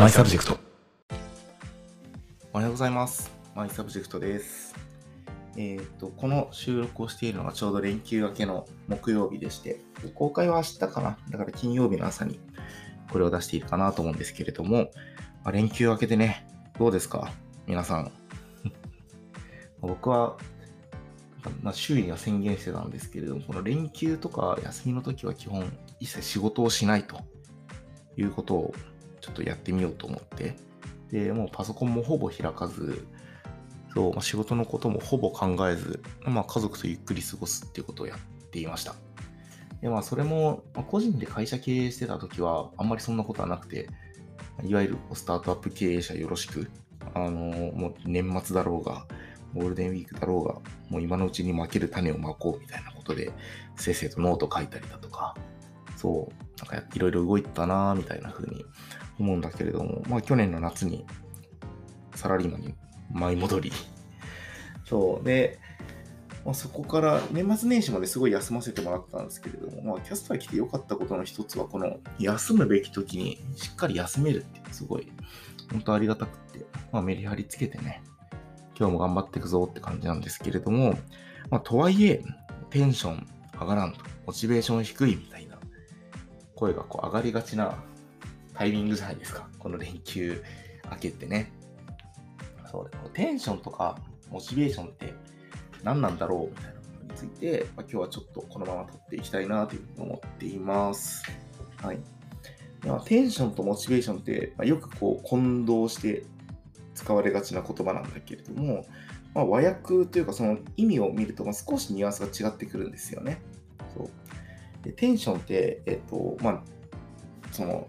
マイサブジェクト。おはようございます。マイサブジェクトです。えっ、と、この収録をしているのがちょうど連休明けの木曜日でして、公開は明日かなだから金曜日の朝にこれを出しているかなと思うんですけれども、まあ連休明けでね、どうですか？皆さん。僕は、まあ、周囲には宣言してたんですけれども、この連休とか休みの時は基本一切仕事をしないということをちょっとやってみようと思って、で、もうパソコンもほぼ開かず、そう、まあ、仕事のこともほぼ考えず、まあ、家族とゆっくり過ごすっていうことをやっていました。で、まあ、それも、まあ個人で会社経営してた時は、あんまりそんなことはなくて、いわゆるスタートアップ経営者よろしく、あのもう年末だろうが、ゴールデンウィークだろうが、もう今のうちに負ける種をまこうみたいなことで、せっせとノート書いたりだとか、そう、なんかいろいろ動いたなみたいな風に思うんだけれども、まあ去年の夏にサラリーマンに舞い戻り、そう、で、まあ、そこから年末年始まですごい休ませてもらったんですけれども、まあキャスター来てよかったことの一つは、この休むべき時にしっかり休めるってすごい、本当ありがたくて、まあメリハリつけてね、今日も頑張っていくぞって感じなんですけれども、まあとはいえ、テンション上がらんと、モチベーション低いみたいな声がこう上がりがちなタイミングじゃないですか。この連休明けってね。そうで、このテンションとかモチベーションって何なんだろうみたいなことについて、まあ、今日はちょっとこのまま撮っていきたいなというふうに思っています。はい。まあ、テンションとモチベーションって、まあ、よくこう混同して使われがちな言葉なんだけれども、まあ、和訳というかその意味を見ると、ま、少しニュアンスが違ってくるんですよね。そうでテンションって、えっと、まあ、その、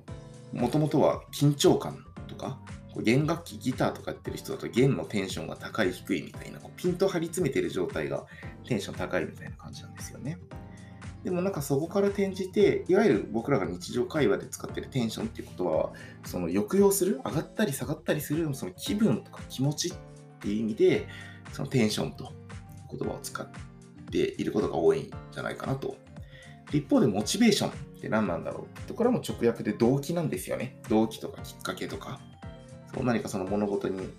もともとは緊張感とか、弦楽器、ギターとかやってる人だと弦のテンションが高い低いみたいな、こうピンと張り詰めてる状態がテンション高いみたいな感じなんですよね。でもなんかそこから転じて、いわゆる僕らが日常会話で使ってるテンションっていう言葉は、その抑揚する、上がったり下がったりする、その気分とか気持ちっていう意味で、そのテンションと言葉を使っていることが多いんじゃないかなと一方でモチベーションって何なんだろうってこれはも直訳で動機なんですよね。動機とかきっかけとか。そう何かその物事に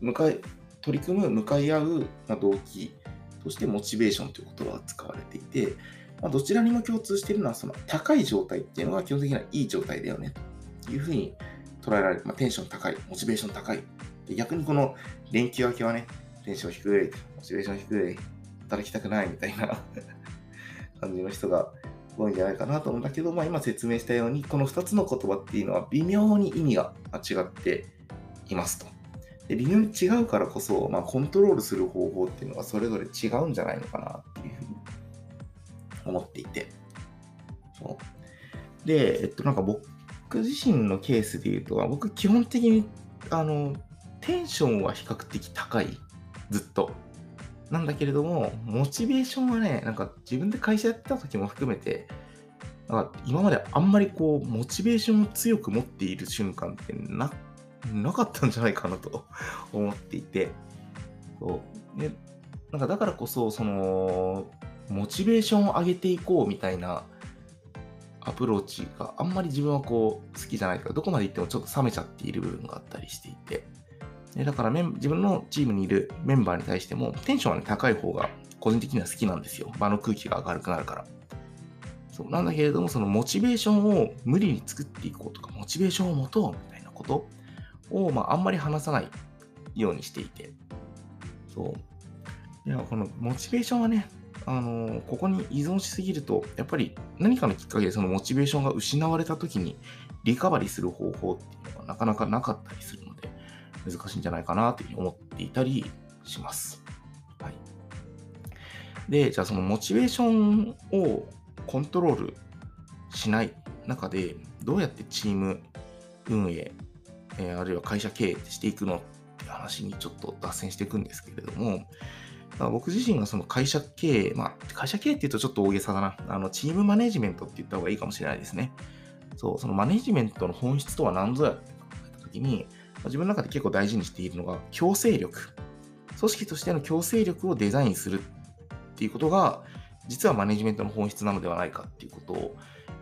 向かい、取り組む、向かい合う、ま、動機としてモチベーションという言葉が使われていて、まあ、どちらにも共通しているのはその高い状態っていうのが基本的にはいい状態だよねというふうに捉えられる。まあ、テンション高い、モチベーション高い。で逆にこの連休明けはね、テンション低い、モチベーション低い、働きたくないみたいな 感じの人が多いんじゃないかなと思うんだけど、まあ、今説明したように、この2つの言葉っていうのは微妙に意味が違っていますと。で微妙に違うからこそ、まあ、コントロールする方法っていうのがそれぞれ違うんじゃないのかなっていうふうに思っていて。そうで、えっと、なんか僕自身のケースで言うと、僕基本的にあのテンションは比較的高い、ずっと。なんだけれども、モチベーションはね、なんか自分で会社やってた時も含めて、なんか今まであんまりこう、モチベーションを強く持っている瞬間ってな、なかったんじゃないかなと 思っていて、そう。で、なんかだからこそ、その、モチベーションを上げていこうみたいなアプローチがあんまり自分はこう、好きじゃないとか、どこまで行ってもちょっと冷めちゃっている部分があったりしていて、でだからメン自分のチームにいるメンバーに対してもテンションは、ね、高い方が個人的には好きなんですよ。場の空気が明るくなるから。そうなんだけれども、そのモチベーションを無理に作っていこうとか、モチベーションを持とうみたいなことを、まあ、あんまり話さないようにしていて。そう。いや、このモチベーションはね、あのここに依存しすぎると、やっぱり何かのきっかけでそのモチベーションが失われた時にリカバリーする方法っていうのがなかなかなかったりするの、難しいんじゃないかなというふうに思っていたりします。はい。で、じゃあそのモチベーションをコントロールしない中で、どうやってチーム運営、えーあるいは会社経営していくのって話にちょっと脱線していくんですけれども、僕自身がその会社経営、まあ会社経営って言うとちょっと大げさだな。あのチームマネジメントって言った方がいいかもしれないですね。そう、そのマネジメントの本質とは何ぞやって考えたときに、自分の中で結構大事にしているのが強制力。組織としての強制力をデザインするっていうことが、実はマネジメントの本質なのではないかっていうことを、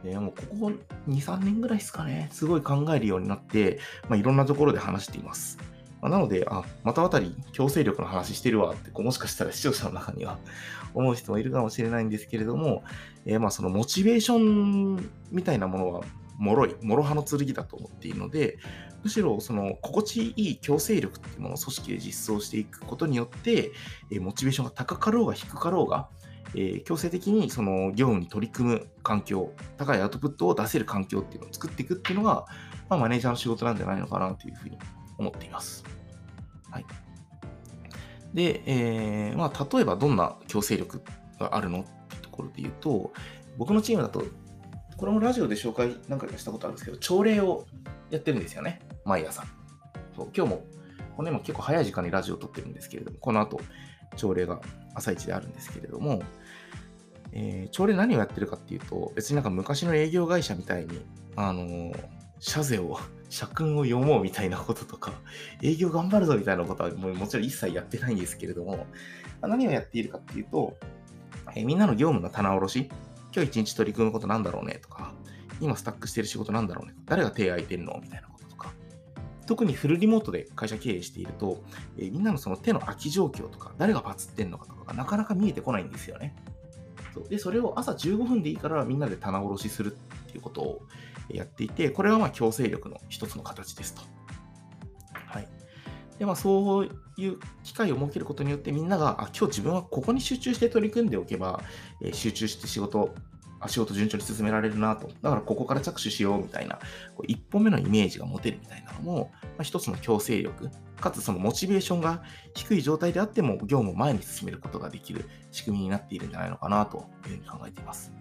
えー、もうここ2、3年ぐらいですかね、すごい考えるようになって、まあ、いろんなところで話しています。まあ、なので、あ、またあたり強制力の話してるわって、こうもしかしたら視聴者の中には 思う人もいるかもしれないんですけれども、えー、まあそのモチベーションみたいなものは、脆い、諸刃の剣だと思っているので、むしろその心地いい強制力っていうものを組織で実装していくことによって、え、モチベーションが高かろうが低かろうが、え、強制的にその業務に取り組む環境、高いアウトプットを出せる環境っていうのを作っていくっていうのが、まあ、マネージャーの仕事なんじゃないのかなというふうに思っています。はい。で、えー、まあ、例えばどんな強制力があるのってところで言うと、僕のチームだと、これもラジオで紹介何回かしたことあるんですけど、朝礼をやってるんですよね。毎朝。そう今日も、この今結構早い時間にラジオを撮ってるんですけれども、この後、朝礼が朝一であるんですけれども、えー、朝礼何をやってるかっていうと、別になんか昔の営業会社みたいに、あのー、社税を、社訓を読もうみたいなこととか、営業頑張るぞみたいなことはもうもちろん一切やってないんですけれども、何をやっているかっていうと、えー、みんなの業務の棚卸し、今日一日取り組むことなんだろうねとか、今スタックしてる仕事なんだろうね、誰が手空いてるのみたいなこととか、特にフルリモートで会社経営していると、え、みんなのその手の空き状況とか、誰がパツってんのかとかがなかなか見えてこないんですよね。そうで、それを朝15分でいいからみんなで棚卸しするっていうことをやっていて、これはまあ強制力の一つの形ですと。で、まあそういう機会を設けることによってみんなが、あ、今日自分はここに集中して取り組んでおけば、えー、集中して仕事、あ仕事順調に進められるなと。だからここから着手しようみたいな、こう一歩目のイメージが持てるみたいなのも、まあ、一つの強制力、かつそのモチベーションが低い状態であっても業務を前に進めることができる仕組みになっているんじゃないのかなというふうに考えています。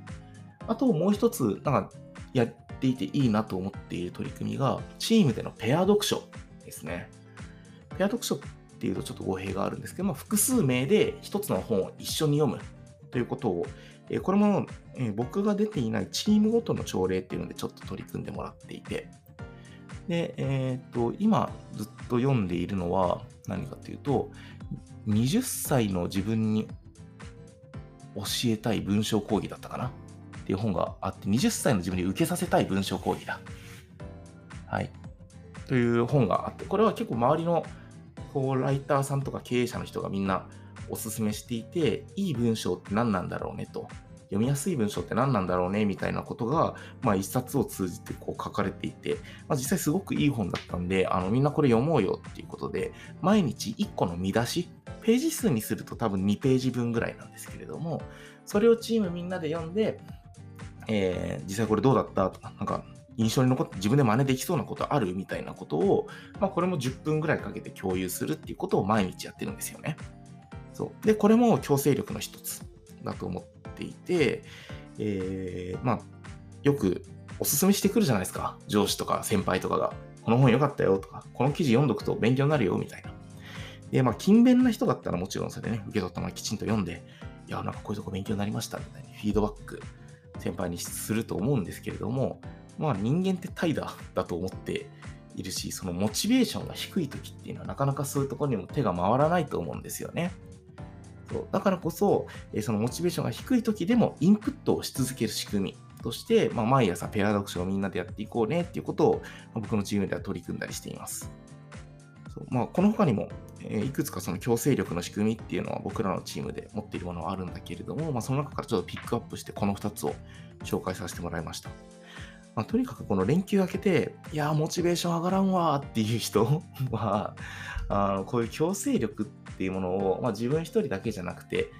あともう一つ、なんかやっていていいなと思っている取り組みが、チームでのペア読書ですね。ペア読書っていうとちょっと語弊があるんですけど、まあ、複数名で一つの本を一緒に読むということを、えこれも、え僕が出ていないチームごとの朝礼っていうのでちょっと取り組んでもらっていて、で、えっ、と、今ずっと読んでいるのは何かというと、20歳の自分に教えたい文章講義だったかな？っていう本があって、20歳の自分に受けさせたい文章講義だ。はい。という本があって、これは結構周りのこうライターさんとか経営者の人がみんなおすすめしていて、いい文章って何なんだろうねと。読みやすい文章って何なんだろうねみたいなことが、まあ、一冊を通じてこう書かれていて、まあ、実際すごくいい本だったんで、あのみんなこれ読もうよっていうことで、毎日1個の見出し、ページ数にすると多分2ページ分ぐらいなんですけれども、それをチームみんなで読んで、えー、実際これどうだったとか、なんか印象に残って自分で真似できそうなことあるみたいなことを、まあ、これも10分ぐらいかけて共有するっていうことを毎日やってるんですよね。そう。で、これも強制力の一つだと思っていて、えー、まあ、よくおすすめしてくるじゃないですか。上司とか先輩とかが。この本良かったよとか、この記事読んどくと勉強になるよみたいな。で、まあ、勤勉な人だったらもちろんそれね、受け取ったままきちんと読んで、いや、なんかこういうとこ勉強になりましたみたいなフィードバック先輩にすると思うんですけれども、まあ人間って怠惰だと思っているし、そのモチベーションが低い時っていうのはなかなかそういうところにも手が回らないと思うんですよね。そうだからこそ、えそのモチベーションが低い時でもインプットをし続ける仕組みとして、まあ、毎朝ペア読書をみんなでやっていこうねっていうことを、ま僕のチームでは取り組んだりしています。そうまあ、この他にも、えいくつかその強制力の仕組みっていうのは僕らのチームで持っているものはあるんだけれども、まあ、その中からちょっとピックアップしてこの2つを紹介させてもらいました。まあ、とにかくこの連休明けて、いやモチベーション上がらんわっていう人 は、あのこういう強制力っていうものを、まあ、自分一人だけじゃなくて、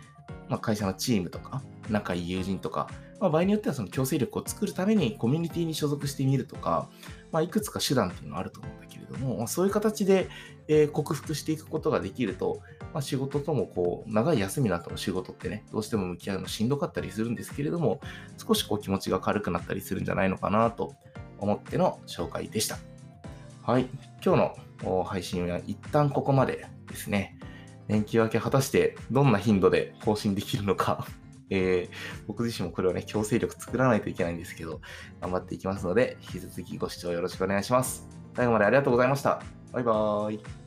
まあ、会社のチームとか、仲いい友人とか、まあ、場合によってはその強制力を作るためにコミュニティに所属してみるとか、まあ、いくつか手段っていうのはあると思うんだけれども、まあ、そういう形で、えー、克服していくことができると、まあ、仕事ともこう、長い休みの後の仕事ってね、どうしても向き合うのしんどかったりするんですけれども、少しこう気持ちが軽くなったりするんじゃないのかなと思っての紹介でした。はい。今日の配信は一旦ここまでですね。連休明け果たしてどんな頻度で更新できるのか えー、僕自身もこれをね、強制力作らないといけないんですけど、頑張っていきますので、引き続きご視聴よろしくお願いします。最後までありがとうございました。バイバーイ。